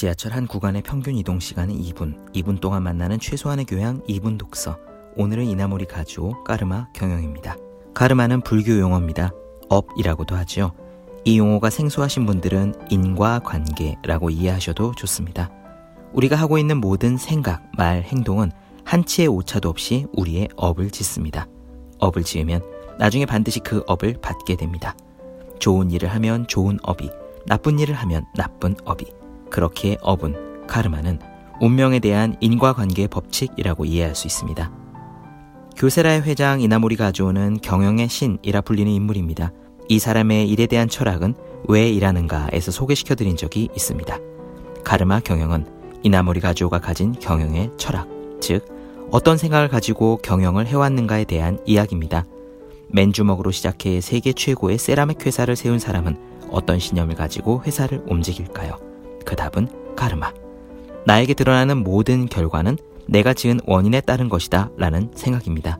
지하철 한 구간의 평균 이동 시간은 2분, 2분 동안 만나는 최소한의 교양 2분 독서. 오늘은 이나모리 가즈오 카르마 경영입니다. 카르마는 불교 용어입니다. 업이라고도 하죠. 이 용어가 생소하신 분들은 인과관계라고 이해하셔도 좋습니다. 우리가 하고 있는 모든 생각, 말, 행동은 한치의 오차도 없이 우리의 업을 짓습니다. 업을 지으면 나중에 반드시 그 업을 받게 됩니다. 좋은 일을 하면 좋은 업이, 나쁜 일을 하면 나쁜 업이. 그렇게 업은, 카르마는 운명에 대한 인과관계의 법칙이라고 이해할 수 있습니다. 교세라의 회장 이나모리 가조는 경영의 신이라 불리는 인물입니다. 이 사람의 일에 대한 철학은 왜 일하는가에서 소개시켜드린 적이 있습니다. 카르마 경영은 이나모리 가조가 가진 경영의 철학, 즉 어떤 생각을 가지고 경영을 해왔는가에 대한 이야기입니다. 맨주먹으로 시작해 세계 최고의 세라믹 회사를 세운 사람은 어떤 신념을 가지고 회사를 움직일까요? 그 답은 카르마. 나에게 드러나는 모든 결과는 내가 지은 원인에 따른 것이다 라는 생각입니다.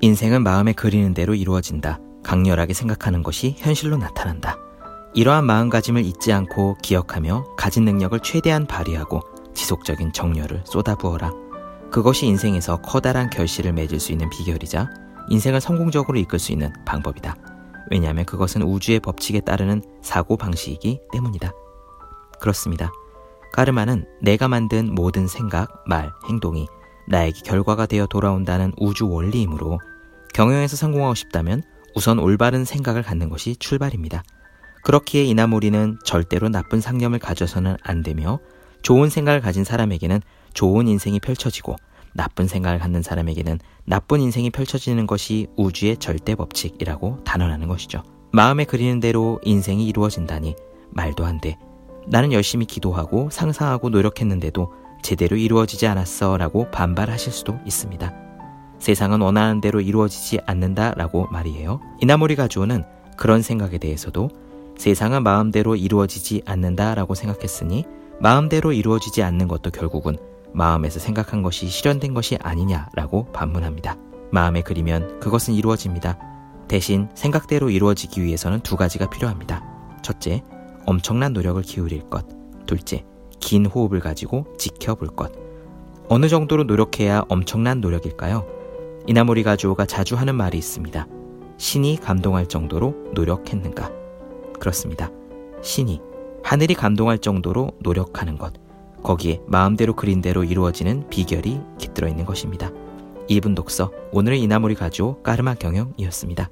인생은 마음에 그리는 대로 이루어진다. 강렬하게 생각하는 것이 현실로 나타난다. 이러한 마음가짐을 잊지 않고 기억하며 가진 능력을 최대한 발휘하고 지속적인 정열을 쏟아부어라. 그것이 인생에서 커다란 결실을 맺을 수 있는 비결이자 인생을 성공적으로 이끌 수 있는 방법이다. 왜냐하면 그것은 우주의 법칙에 따르는 사고 방식이기 때문이다. 그렇습니다. 까르마는 내가 만든 모든 생각, 말, 행동이 나에게 결과가 되어 돌아온다는 우주 원리이므로 경영에서 성공하고 싶다면 우선 올바른 생각을 갖는 것이 출발입니다. 그렇기에 이나모리는 절대로 나쁜 상념을 가져서는 안 되며 좋은 생각을 가진 사람에게는 좋은 인생이 펼쳐지고 나쁜 생각을 갖는 사람에게는 나쁜 인생이 펼쳐지는 것이 우주의 절대 법칙이라고 단언하는 것이죠. 마음에 그리는 대로 인생이 이루어진다니 말도 안 돼. 나는 열심히 기도하고 상상하고 노력했는데도 제대로 이루어지지 않았어 라고 반발하실 수도 있습니다. 세상은 원하는 대로 이루어지지 않는다 라고 말이에요. 이나모리 가주오는 그런 생각에 대해서도 세상은 마음대로 이루어지지 않는다 라고 생각했으니 마음대로 이루어지지 않는 것도 결국은 마음에서 생각한 것이 실현된 것이 아니냐 라고 반문합니다. 마음에 그리면 그것은 이루어집니다. 대신 생각대로 이루어지기 위해서는 두 가지가 필요합니다. 첫째, 엄청난 노력을 기울일 것. 둘째, 긴 호흡을 가지고 지켜볼 것. 어느 정도로 노력해야 엄청난 노력일까요? 이나모리 가주오가 자주 하는 말이 있습니다. 신이 감동할 정도로 노력했는가? 그렇습니다. 신이 하늘이 감동할 정도로 노력하는 것. 거기에 마음대로 그린 대로 이루어지는 비결이 깃들어 있는 것입니다. 2분 독서 오늘의 이나모리 가주오 까르마 경영이었습니다.